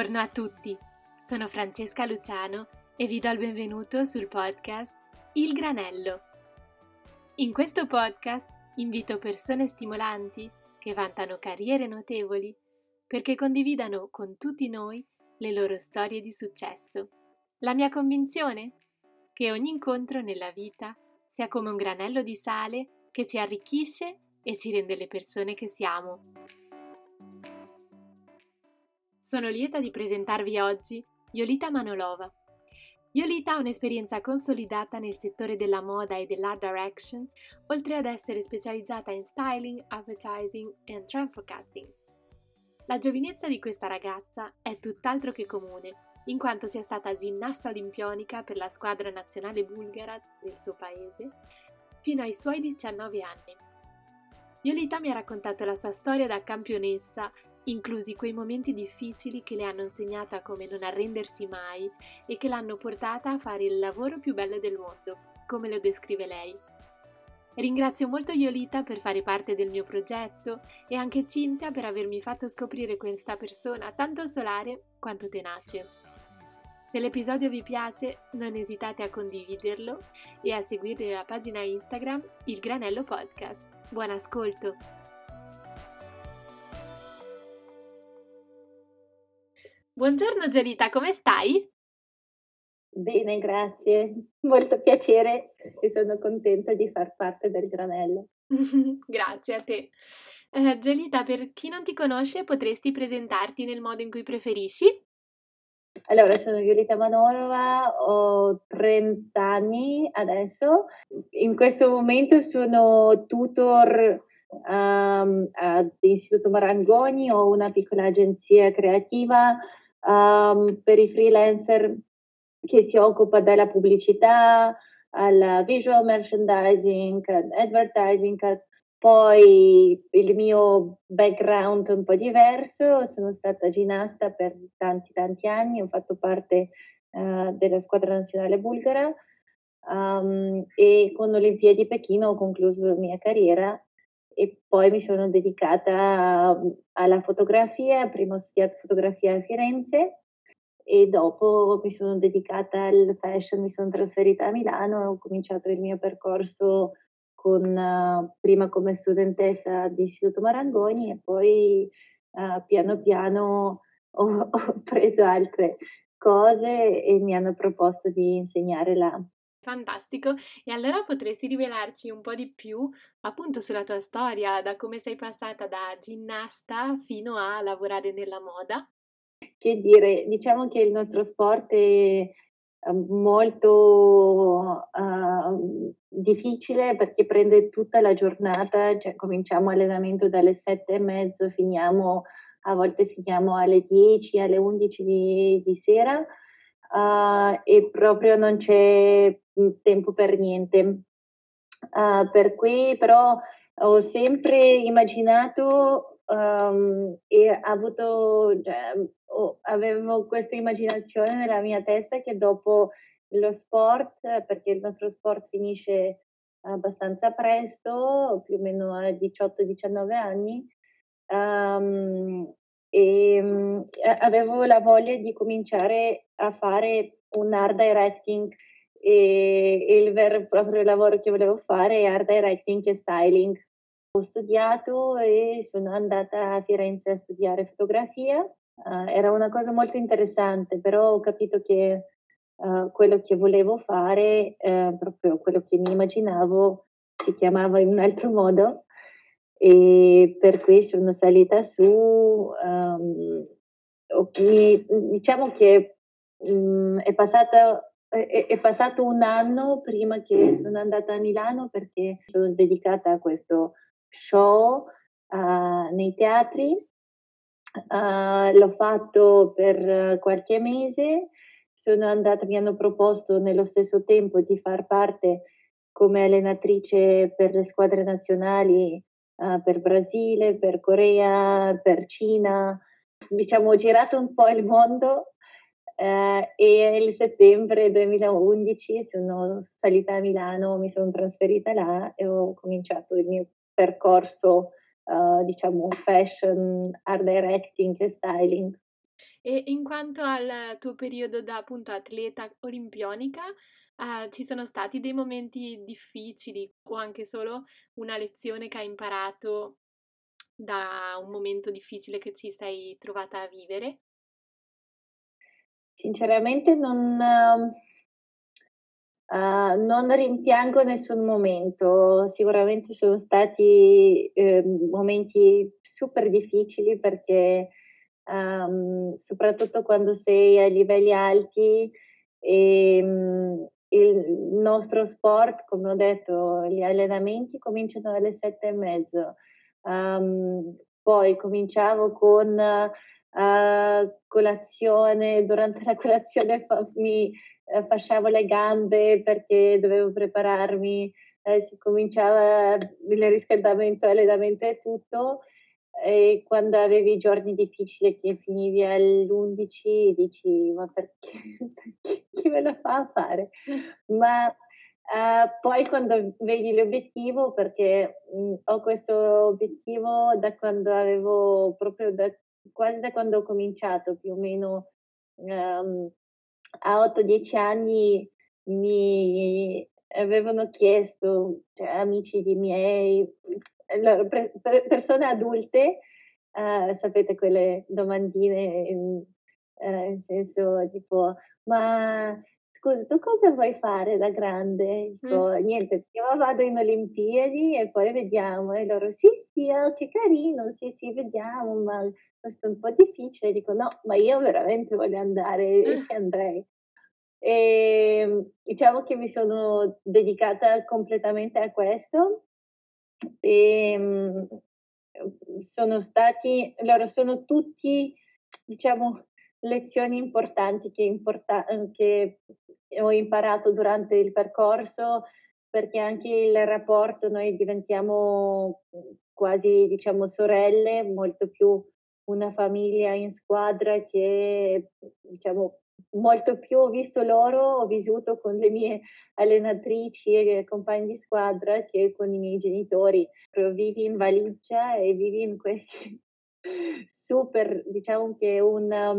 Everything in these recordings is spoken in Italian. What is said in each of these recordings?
Buongiorno a tutti, sono Francesca Luciano e vi do il benvenuto sul podcast Il Granello. In questo podcast invito persone stimolanti che vantano carriere notevoli perché condividano con tutti noi le loro storie di successo. La mia convinzione? Che ogni incontro nella vita sia come un granello di sale che ci arricchisce e ci rende le persone che siamo. Sono lieta di presentarvi oggi Yolita Manolova. Yolita ha un'esperienza consolidata nel settore della moda e dell'art direction, oltre ad essere specializzata in styling, advertising e trend forecasting. La giovinezza di questa ragazza è tutt'altro che comune, in quanto sia stata ginnasta olimpionica per la squadra nazionale bulgara del suo paese fino ai suoi 19 anni. Yolita mi ha raccontato la sua storia da campionessa, inclusi quei momenti difficili che le hanno insegnato a come non arrendersi mai e che l'hanno portata a fare il lavoro più bello del mondo, come lo descrive lei. Ringrazio molto Yolita per fare parte del mio progetto e anche Cinzia per avermi fatto scoprire questa persona tanto solare quanto tenace. Se l'episodio vi piace, non esitate a condividerlo e a seguire la pagina Instagram Il Granello Podcast. Buon ascolto! Buongiorno Giolita, come stai? Bene, grazie. Molto piacere e sono contenta di far parte del Granello. grazie a te. Giolita, per chi non ti conosce, potresti presentarti nel modo in cui preferisci? Allora, sono Violeta Manolova, ho 30 anni adesso. In questo momento sono tutor um, all'Istituto Marangoni, ho una piccola agenzia creativa um, per i freelancer che si occupa della pubblicità, al visual merchandising, advertising, poi il mio background è un po' diverso, sono stata ginnasta per tanti tanti anni, ho fatto parte uh, della squadra nazionale bulgara um, e con l'Olimpiadi di Pechino ho concluso la mia carriera e poi mi sono dedicata alla fotografia, prima ho studiato fotografia a Firenze e dopo mi sono dedicata al fashion, mi sono trasferita a Milano e ho cominciato il mio percorso con, prima come studentessa di Istituto Marangoni e poi uh, piano piano ho, ho, preso altre cose e mi hanno proposto di insegnare là. Fantastico, e allora potresti rivelarci un po' di più appunto sulla tua storia, da come sei passata da ginnasta fino a lavorare nella moda? Che dire, diciamo che il nostro sport è Ehm, molto uh, difficile perché prende tutta la giornata, cioè cominciamo allenamento dalle sette e mezzo, finiamo, a volte finiamo alle 10, alle 11 di, di sera uh, e proprio non c'è mm, tempo per niente. Uh, per cui però ho sempre immaginato um, e avuto, cioè, oh, avevo questa immaginazione nella mia testa che dopo lo sport, perché il nostro sport finisce abbastanza presto, più o meno a 18-19 anni, um, e um, avevo la voglia di cominciare a fare un art directing e, e il vero e proprio lavoro che volevo fare è art directing e styling. Ho studiato e sono andata a Firenze a studiare fotografia Uh, era una cosa molto interessante, però ho capito che uh, quello che volevo fare, uh, proprio quello che mi immaginavo, si chiamava in un altro modo e per cui sono salita su. Um, diciamo che um, è, passata, è, passato un anno prima che sono andata a Milano perché sono dedicata a questo show nei teatri Uh, l'ho fatto per qualche mese, sono andata, mi hanno proposto nello stesso tempo di far parte come allenatrice per le squadre nazionali uh, per Brasile, per Corea, per Cina. Diciamo, ho girato un po' il mondo uh, e nel settembre 2011 sono salita a Milano, mi sono trasferita là e ho cominciato il mio percorso uh, diciamo fashion, art directing e styling. E in quanto al tuo periodo da appunto atleta olimpionica, uh, ci sono stati dei momenti difficili o anche solo una lezione che hai imparato da un momento difficile che ci sei trovata a vivere? Sinceramente non, uh, non rimpiango nessun momento, sicuramente sono stati eh, momenti super difficili perché um, soprattutto quando sei a livelli alti e um, il nostro sport, come ho detto, gli allenamenti cominciano alle sette e mezzo. Um, poi cominciavo con uh, colazione, durante la colazione fa- mi uh, fasciavo le gambe perché dovevo prepararmi, eh, si cominciava il riscaldamento, l'allenamento e tutto e quando avevi giorni difficili che finivi all'11 dici ma perché, perché chi me lo fa fare? Ma uh, poi quando vedi l'obiettivo, perché mh, mm, ho questo obiettivo da quando avevo proprio da, quasi da quando ho cominciato più o meno um, a 8-10 anni mi avevano chiesto, cioè, amici di miei, allora, per, per persone adulte, uh, sapete quelle domandine, uh, in senso tipo, ma scusa, tu cosa vuoi fare da grande? Dico, mm. niente, prima vado in Olimpiadi e poi vediamo. E loro, sì, sì, oh, che carino, sì, sì, vediamo, ma questo è un po' difficile. Dico, no, ma io veramente voglio andare e ci andrei. E diciamo che mi sono dedicata completamente a questo e ehm, sono stati, loro sono tutti, diciamo, lezioni importanti che, importa- che ho imparato durante il percorso perché anche il rapporto noi diventiamo quasi diciamo sorelle, molto più una famiglia in squadra che diciamo molto più ho visto loro, ho vissuto con le mie allenatrici e compagni di squadra che con i miei genitori. Vivi in valigia e vivi in questi super, diciamo che una,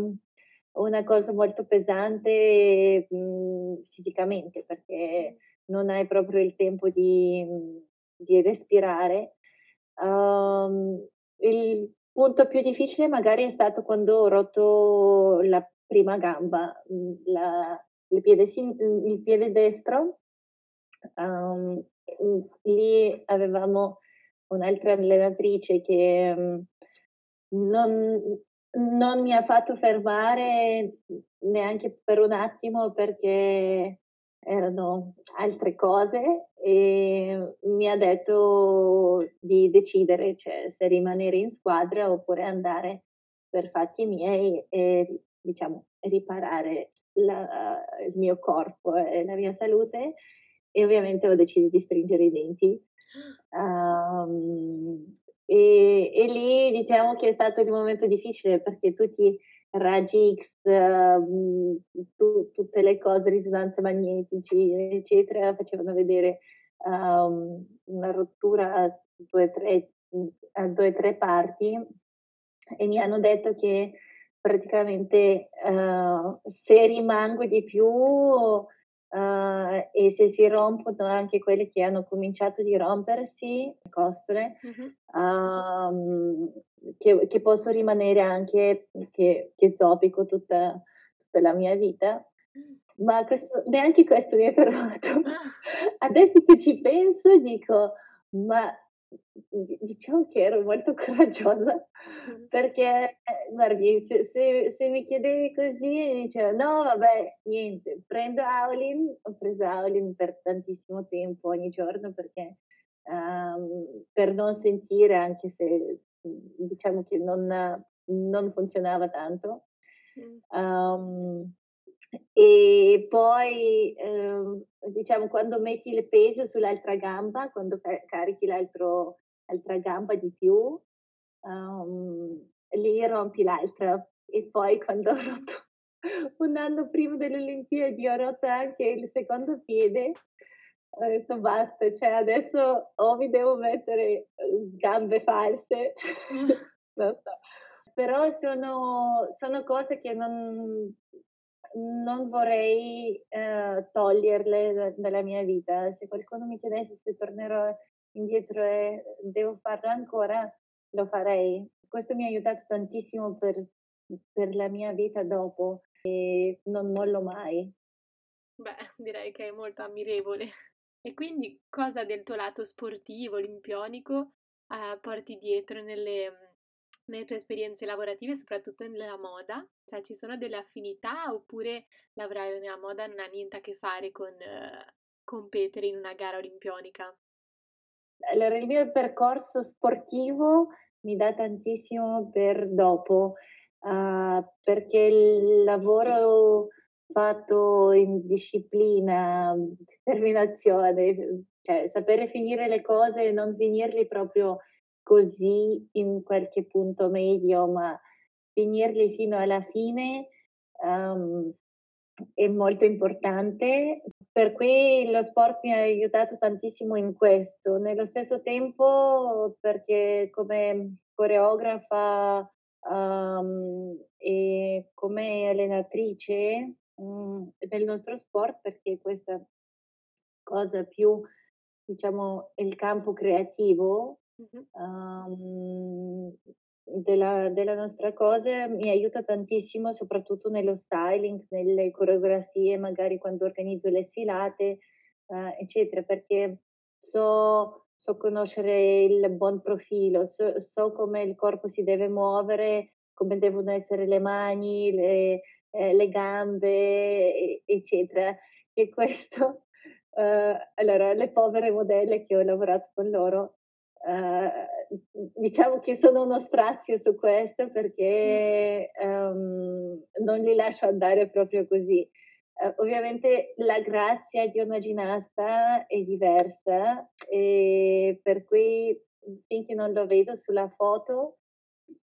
una cosa molto pesante mh, mhmm, fisicamente perché non hai proprio il tempo di, di respirare. Um, il punto più difficile magari è stato quando ho rotto la prima gamba, mhmm, la, il, piede il, piede destro. Um, lì avevamo un'altra allenatrice che um, non, non mi ha fatto fermare neanche per un attimo perché erano altre cose e mi ha detto di decidere cioè, se rimanere in squadra oppure andare per fatti miei e diciamo riparare la, il mio corpo e la mia salute e ovviamente ho deciso di stringere i denti. Um, e, e, lì diciamo che è stato il momento difficile perché tutti raggi X, uh, tu, tutte le cose, risonanze magnetici, eccetera, facevano vedere um, una rottura a due tre, tre parti e mi hanno detto che praticamente uh, se rimango di più Uh, e se si rompono anche quelle che hanno cominciato di rompersi, le costole, uh-huh. um, che, che, posso rimanere anche che, che zoppico tutta, tutta, la mia vita. Ma questo, neanche questo mi è perdonato. Ah. Adesso se ci penso dico, ma diciamo che ero molto coraggiosa perché, guardi, se, se, se mi chiedevi così, dicevo no, vabbè, niente, prendo Aulin, ho preso Aulin per tantissimo tempo ogni giorno perché um, per non sentire, anche se diciamo che non, non funzionava tanto. Um, e poi eh, diciamo quando metti il peso sull'altra gamba, quando carichi l'altra gamba di più, um, lì rompi l'altra. E poi quando ho rotto un anno prima delle Olimpiadi ho rotto anche il secondo piede, ho detto basta, cioè adesso o mi devo mettere gambe false, non so però sono, sono cose che non, non vorrei eh, toglierle dalla mia vita. Se qualcuno mi chiedesse se tornerò indietro e devo farlo ancora, lo farei. Questo mi ha aiutato tantissimo per, per la mia vita dopo e non mollo mai. Beh, direi che è molto ammirevole. E quindi cosa del tuo lato sportivo, olimpionico, eh, porti dietro nelle, nelle tue esperienze lavorative, soprattutto nella moda? Cioè ci sono delle affinità oppure lavorare nella moda non ha niente a che fare con eh, competere in una gara olimpionica? Allora, il mio percorso sportivo mi dà tantissimo per dopo, uh, perché il lavoro fatto in disciplina, determinazione, cioè sapere finire le cose e non finirli proprio così in qualche punto medio, ma finirli fino alla fine um, è molto importante. Per cui lo sport mi ha aiutato tantissimo in questo. Nello stesso tempo, perché come coreografa um, e come allenatrice um, del nostro sport, perché questa cosa più, diciamo, il campo creativo, um, della, della, nostra cosa mi aiuta tantissimo, soprattutto nello styling, nelle coreografie, magari quando organizzo le sfilate, uh, eccetera, perché so, so, conoscere il buon profilo, so, so, come il corpo si deve muovere, come devono essere le mani, le, eh, le gambe, eccetera. E questo, uh, allora, le povere modelle che ho lavorato con loro, Uh, diciamo che sono uno strazio su questo perché um, non li lascio andare proprio così. Uh, ovviamente la grazia di una ginnasta è diversa e per cui finché non lo vedo sulla foto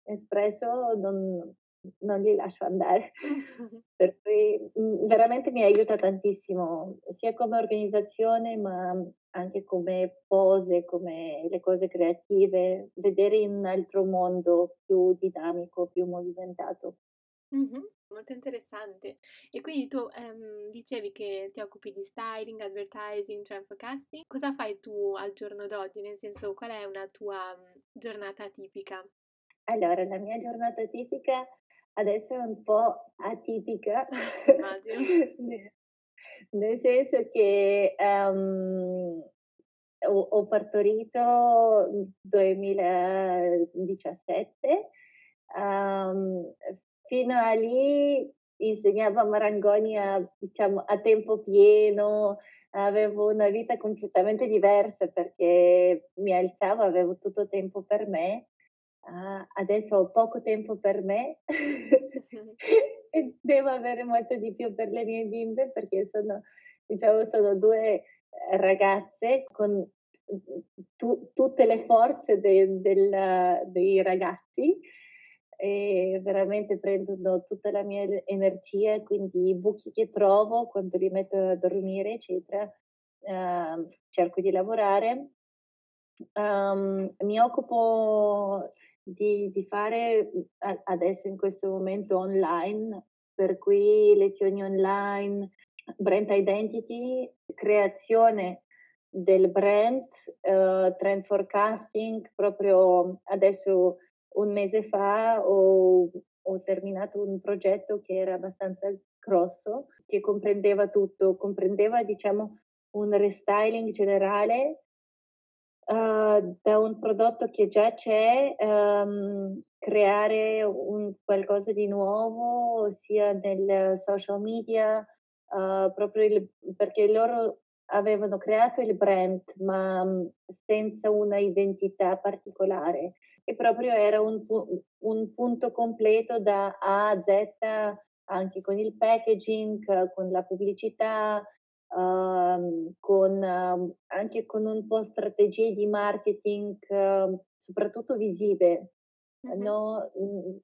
espresso non, non li lascio andare. per cui mh, veramente mi aiuta tantissimo sia come organizzazione ma anche come pose, come le cose creative, vedere in un altro mondo più dinamico, più movimentato. Mm-hmm, molto interessante. E quindi tu ehm, dicevi che ti occupi di styling, advertising, trend forecasting. Cosa fai tu al giorno d'oggi? Nel senso, qual è una tua giornata tipica? Allora, la mia giornata tipica adesso è un po' atipica. Nel senso che um, ho, ho, partorito 2017, um, fino a lì insegnavo a Marangoni a, diciamo, a tempo pieno, avevo una vita completamente diversa perché mi alzavo, avevo tutto tempo per me. Uh, adesso ho poco tempo per me e devo avere molto di più per le mie bimbe perché sono, diciamo, sono due ragazze con tu, tutte le forze de, del, dei ragazzi e veramente prendono tutta la mia energia, quindi i buchi che trovo quando li metto a dormire, eccetera, uh, cerco di lavorare. Um, mi occupo di, di fare adesso in questo momento online, per cui lezioni online, brand identity, creazione del brand, uh, trend forecasting, proprio adesso un mese fa ho, ho, terminato un progetto che era abbastanza grosso, che comprendeva tutto, comprendeva diciamo un restyling generale uh, da un prodotto che già c'è, um, creare un, qualcosa di nuovo sia nel social media, uh, proprio il, perché loro avevano creato il brand ma um, senza una identità particolare. E proprio era un, un punto completo da A a Z anche con il packaging, con la pubblicità, uh, con, uh, anche con un po' strategie di marketing, uh, soprattutto visive. Mm-hmm. No,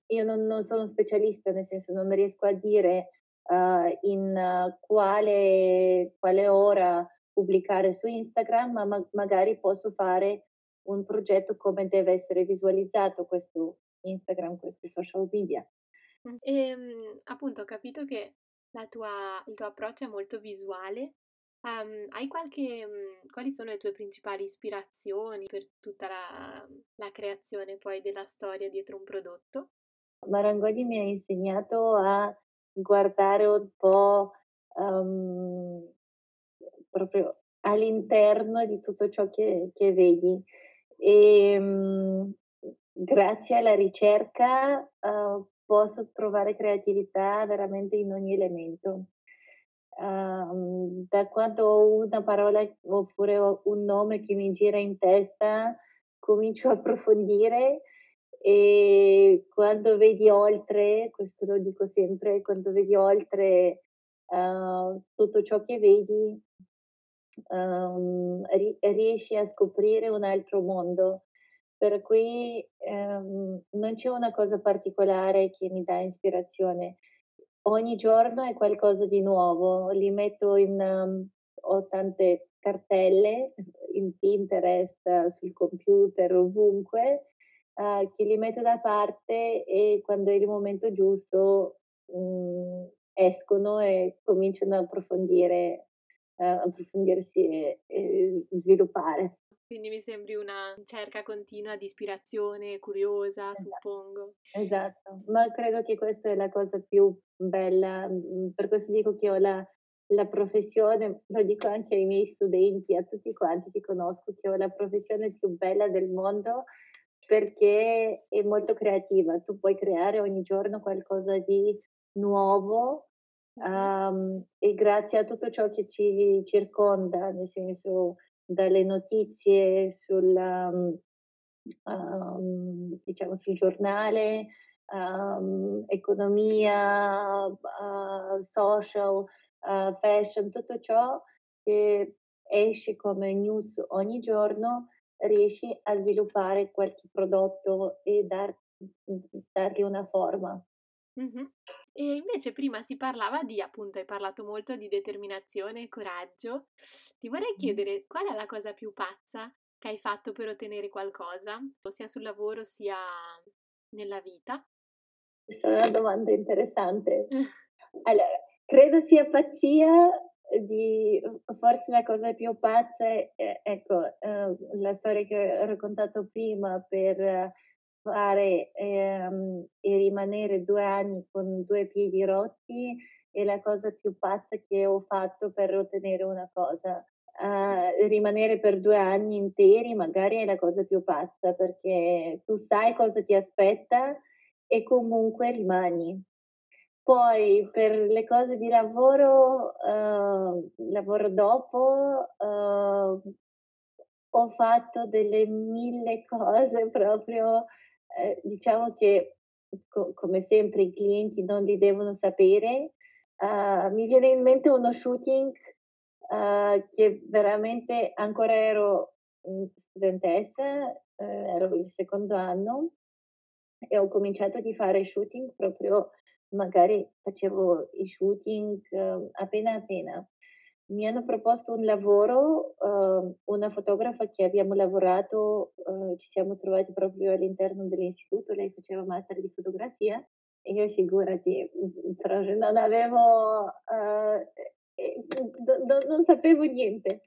io non, non, sono specialista, nel senso non riesco a dire in quale, quale, ora pubblicare su Instagram, ma, ma magari posso fare un progetto come deve essere visualizzato questo, Instagram, questi social media. E ehm, appunto ho capito che tua, il tuo approccio è molto visuale. Um, hai qualche, um, quali sono le tue principali ispirazioni per tutta la, la creazione poi della storia dietro un prodotto? Marangoni mi ha insegnato a guardare un po' um, proprio all'interno di tutto ciò che, che vedi. E um, grazie alla ricerca uh, posso trovare creatività veramente in ogni elemento. Uh, da quando ho una parola oppure un nome che mi gira in testa, comincio a approfondire e quando vedi oltre, questo lo dico sempre, quando vedi oltre uh, tutto ciò che vedi, um, riesci a scoprire un altro mondo. Per cui um, non c'è una cosa particolare che mi dà ispirazione. Ogni giorno è qualcosa di nuovo. Li metto in... Um, ho tante cartelle in Pinterest, sul computer, ovunque, uh, che li metto da parte e quando è il momento giusto um, escono e cominciano a approfondire, uh, approfondirsi e, e sviluppare. Quindi mi sembri una ricerca continua di ispirazione, curiosa, esatto. suppongo. Esatto, ma credo che questa è la cosa più bella, per questo dico che ho la, la professione, lo dico anche ai miei studenti, a tutti quanti che conosco, che ho la professione più bella del mondo perché è molto creativa, tu puoi creare ogni giorno qualcosa di nuovo um, e grazie a tutto ciò che ci circonda, nel senso dalle notizie sul, um, diciamo sul giornale, um, economia, uh, social, uh, fashion, tutto ciò che esce come news ogni giorno, riesci a sviluppare qualche prodotto e dar, dargli una forma. Mm-hmm. E invece prima si parlava di, appunto, hai parlato molto di determinazione e coraggio. Ti vorrei chiedere qual è la cosa più pazza che hai fatto per ottenere qualcosa, sia sul lavoro sia nella vita? Questa è una domanda interessante. allora, credo sia pazzia di forse la cosa più pazza è, ecco, eh, la storia che ho raccontato prima per fare ehm, e rimanere due anni con due piedi rotti è la cosa più pazza che ho fatto per ottenere una cosa. Uh, rimanere per due anni interi magari è la cosa più pazza perché tu sai cosa ti aspetta e comunque rimani. Poi per le cose di lavoro, uh, lavoro dopo, uh, ho fatto delle mille cose proprio eh, diciamo che co- come sempre i clienti non li devono sapere. Uh, mi viene in mente uno shooting uh, che veramente ancora ero studentessa, uh, ero il secondo anno e ho cominciato a fare shooting proprio, magari facevo i shooting appena appena mi hanno proposto un lavoro, uh, una fotografa che abbiamo lavorato, uh, ci siamo trovati proprio all'interno dell'istituto, lei faceva master di fotografia e io figurati, non avevo, uh, do, non sapevo niente.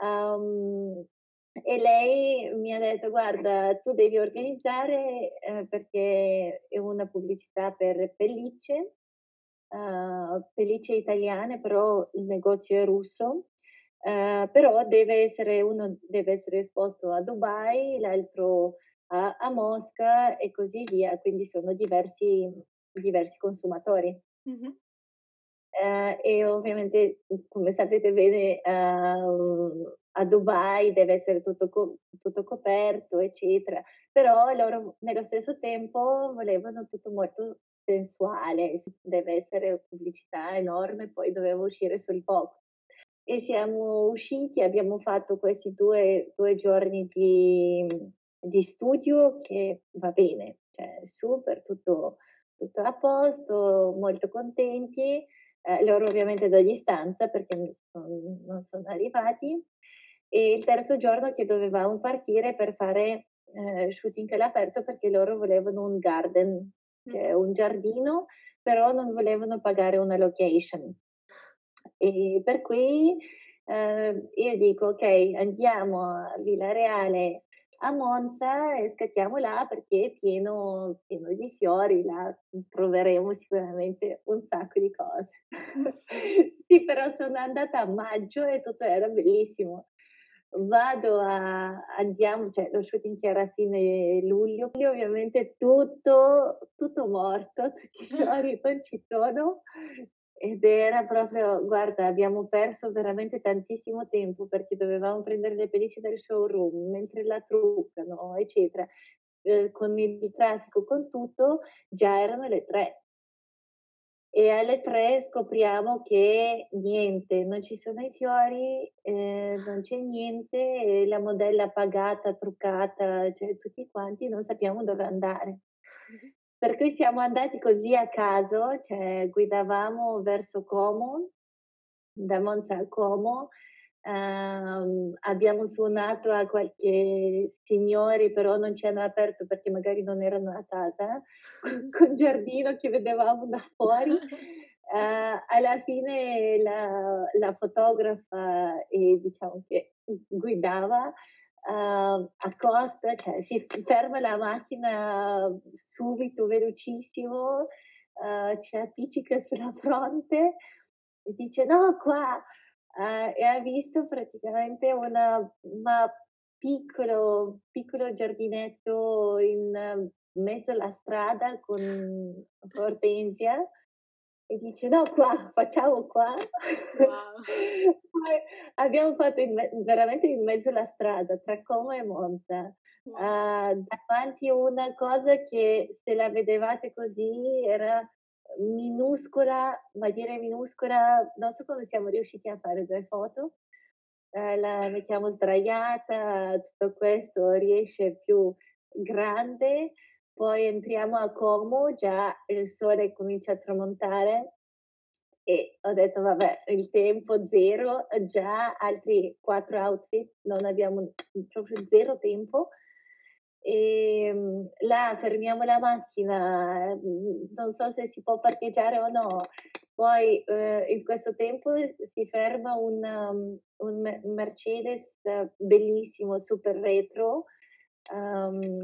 Um, e lei mi ha detto guarda tu devi organizzare eh, perché è una pubblicità per pellicce uh, pellicce italiane, però il negozio è russo. Uh, però deve essere, uno deve essere esposto a Dubai, l'altro a, a Mosca e così via, quindi sono diversi, diversi consumatori. Mm-hmm. Uh, e ovviamente, come sapete bene, uh, a Dubai deve essere tutto, co- tutto, coperto, eccetera. Però loro nello stesso tempo volevano tutto molto sensuale, deve essere pubblicità enorme, poi dovevo uscire sul poco. E siamo usciti, abbiamo fatto questi due, due giorni di, di, studio che va bene, cioè super, tutto, tutto a posto, molto contenti. Eh, loro ovviamente da distanza perché non, non sono arrivati. E il terzo giorno che dovevamo partire per fare eh, shooting all'aperto perché loro volevano un garden, cioè un giardino, però non volevano pagare una location. E per cui eh, io dico ok, andiamo a Villa Reale a Monza e scattiamo là perché è pieno, pieno di fiori, là troveremo sicuramente un sacco di cose. sì, però sono andata a maggio e tutto era bellissimo. Vado a, andiamo, cioè lo shooting era a fine luglio, quindi ovviamente tutto, tutto morto, tutti i fiori non ci sono ed era proprio, guarda, abbiamo perso veramente tantissimo tempo perché dovevamo prendere le pellicce del showroom mentre la truccano, eccetera. Eh, con il traffico, con tutto, già erano le tre. E alle tre scopriamo che niente, non ci sono i fiori, eh, non c'è niente, la modella pagata, truccata, cioè tutti quanti non sappiamo dove andare. Per cui siamo andati così a caso, cioè guidavamo verso Como, da Monza a Como, ehm, abbiamo suonato a qualche signori, però non ci hanno aperto perché magari non erano a casa, con, con giardino che vedevamo da fuori. Uh, alla fine la, la, fotografa e diciamo che guidava uh, accosta, cioè si ferma la macchina subito, velocissimo, uh, ci appiccica sulla fronte e dice no qua uh, e ha visto praticamente una, una piccolo, piccolo giardinetto in mezzo alla strada con Hortensia e dice no qua, facciamo qua. Wow. abbiamo fatto in me- veramente in mezzo alla strada tra Como e Monza. Wow. Uh, davanti a una cosa che se la vedevate così era minuscola, ma dire minuscola, non so come siamo riusciti a fare due foto. Uh, la mettiamo sdraiata, tutto questo riesce più grande poi entriamo a Como, già il sole comincia a tramontare e ho detto vabbè, il tempo zero, già altri quattro outfit, non abbiamo proprio zero tempo. E ehm, là fermiamo la macchina, non so se si può parcheggiare o no. Poi eh, in questo tempo si ferma un, um, un Mercedes bellissimo, super retro, um,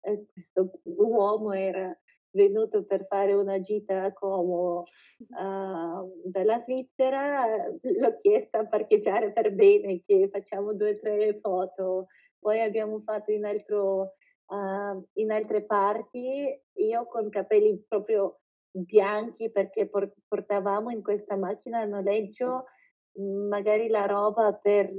questo uomo era venuto per fare una gita a Como uh, dalla Svizzera, l'ho chiesta a parcheggiare per bene, che facciamo due o tre foto. Poi abbiamo fatto in, altro, uh, in altre parti, io con capelli proprio bianchi perché portavamo in questa macchina a noleggio magari la roba per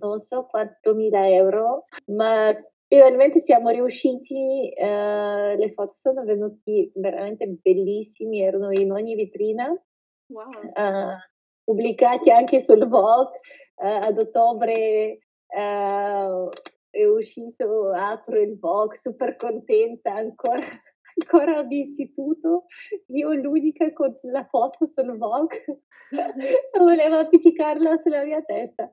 non so quanto mila euro, ma Finalmente siamo riusciti, eh, le foto sono venuti veramente bellissimi, erano in ogni vetrina, wow. eh, pubblicati anche sul Vogue. Eh, ad ottobre è uscito, apro il Vogue, super contenta ancora ancora di istituto, io l'unica con la foto sul Vogue, volevo appiccicarla sulla mia testa,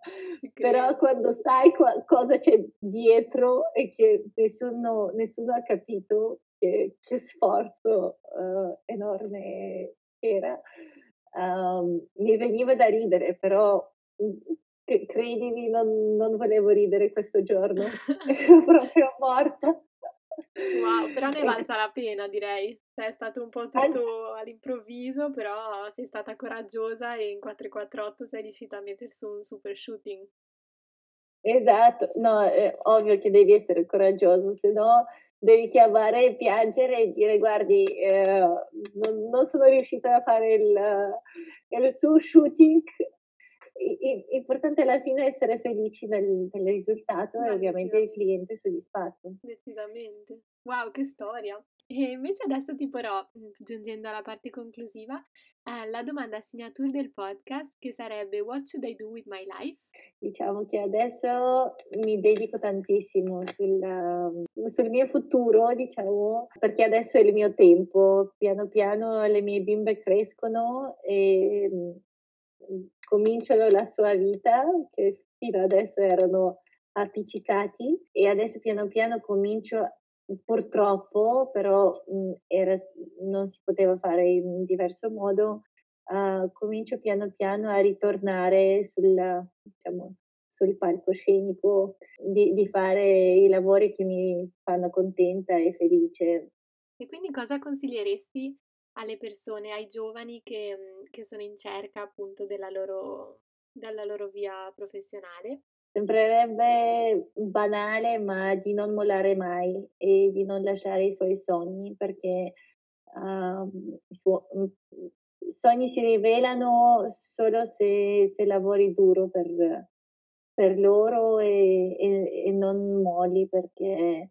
però quando sai qua, cosa c'è dietro e che nessuno, nessuno ha capito che, che sforzo uh, enorme era, um, mi veniva da ridere, però credimi, non, non volevo ridere questo giorno, ero proprio morta. Wow, però ne è valsa la pena, direi. Cioè, è stato un po' tutto all'improvviso, però sei stata coraggiosa e in 448 sei riuscita a mettere su un super shooting. Esatto, no, è ovvio che devi essere coraggioso, se no devi chiamare e piangere e dire guardi, eh, non, non, sono riuscita a fare il, il suo shooting, L'importante alla fine è essere felici del, del risultato e ovviamente il cliente soddisfatto. Decisamente. Wow, che storia! E invece adesso ti porrò, mm, giungendo alla parte conclusiva, eh, la domanda signature del podcast che sarebbe What should I do with my life? Diciamo che adesso mi dedico tantissimo sul, sul mio futuro, diciamo, perché adesso è il mio tempo. Piano piano le mie bimbe crescono e cominciano la sua vita, che fino adesso erano appiccicati e adesso piano piano comincio purtroppo però mh, era, non si poteva fare in diverso modo uh, comincio piano piano a ritornare sul, diciamo, sul palcoscenico di, di fare i lavori che mi fanno contenta e felice. E quindi cosa consiglieresti alle persone, ai giovani che, che sono in cerca appunto della loro, della loro via professionale? Sembrerebbe banale, ma di non mollare mai e di non lasciare i suoi sogni, perché uh, i, suo, i, sogni si rivelano solo se, se lavori duro per, per loro e, e, e, non molli, perché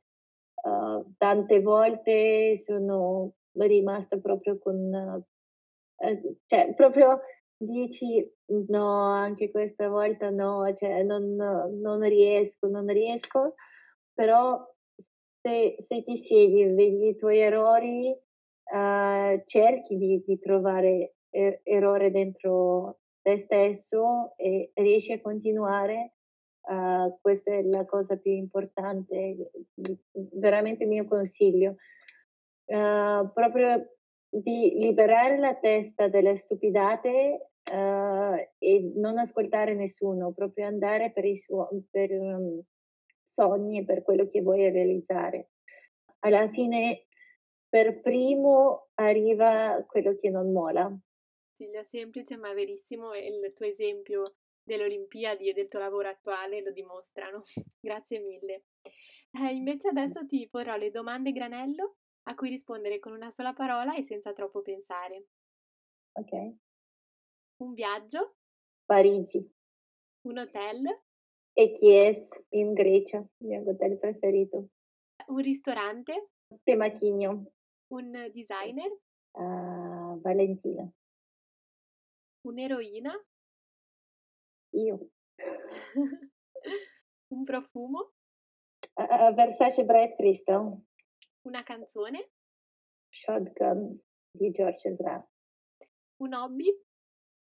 uh, tante volte sono rimasta proprio con, uh, cioè proprio dici no, anche questa volta no, cioè non, non riesco, non riesco, però se, se ti siedi e vedi i tuoi errori, uh, cerchi di, di trovare er- errore dentro te stesso e riesci a continuare. Uh, questa è la cosa più importante, veramente il mio consiglio. Uh, proprio di liberare la testa delle stupidate uh, e non ascoltare nessuno, proprio andare per i suoi per, um, sogni e per quello che vuoi realizzare. Alla fine, per primo arriva quello che non mola. Silvia, semplice ma verissimo e il tuo esempio delle Olimpiadi e del tuo lavoro attuale lo dimostrano. Grazie mille. Eh, invece adesso ti porrò le domande granello a cui rispondere con una sola parola e senza troppo pensare. Ok. Un viaggio. Parigi. Un hotel. E Chies in Grecia, il mio hotel preferito. Un ristorante. Temachigno. Un designer. Uh, Valentina. Un'eroina. Io. Un profumo. Uh, Versace Bright Crystal. Una canzone? Shotgun di George Ezra. Un hobby?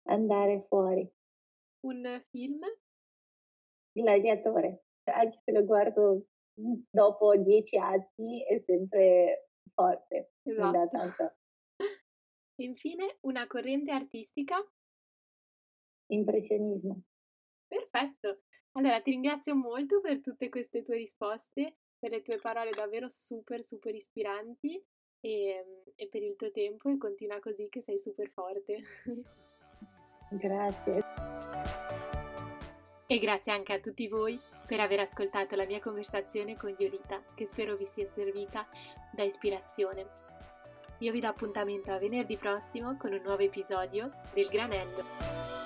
Andare fuori. Un film? Gladiatore. Anche se lo guardo dopo dieci anni è sempre forte. Esatto. Infine, una corrente artistica? Impressionismo. Perfetto. Allora, ti ringrazio molto per tutte queste tue risposte per le tue parole davvero super, super ispiranti e, e per il tuo tempo e continua così che sei super forte. Grazie. E grazie anche a tutti voi per aver ascoltato la mia conversazione con Violita, che spero vi sia servita da ispirazione. Io vi do appuntamento a venerdì prossimo con un nuovo episodio del Granello.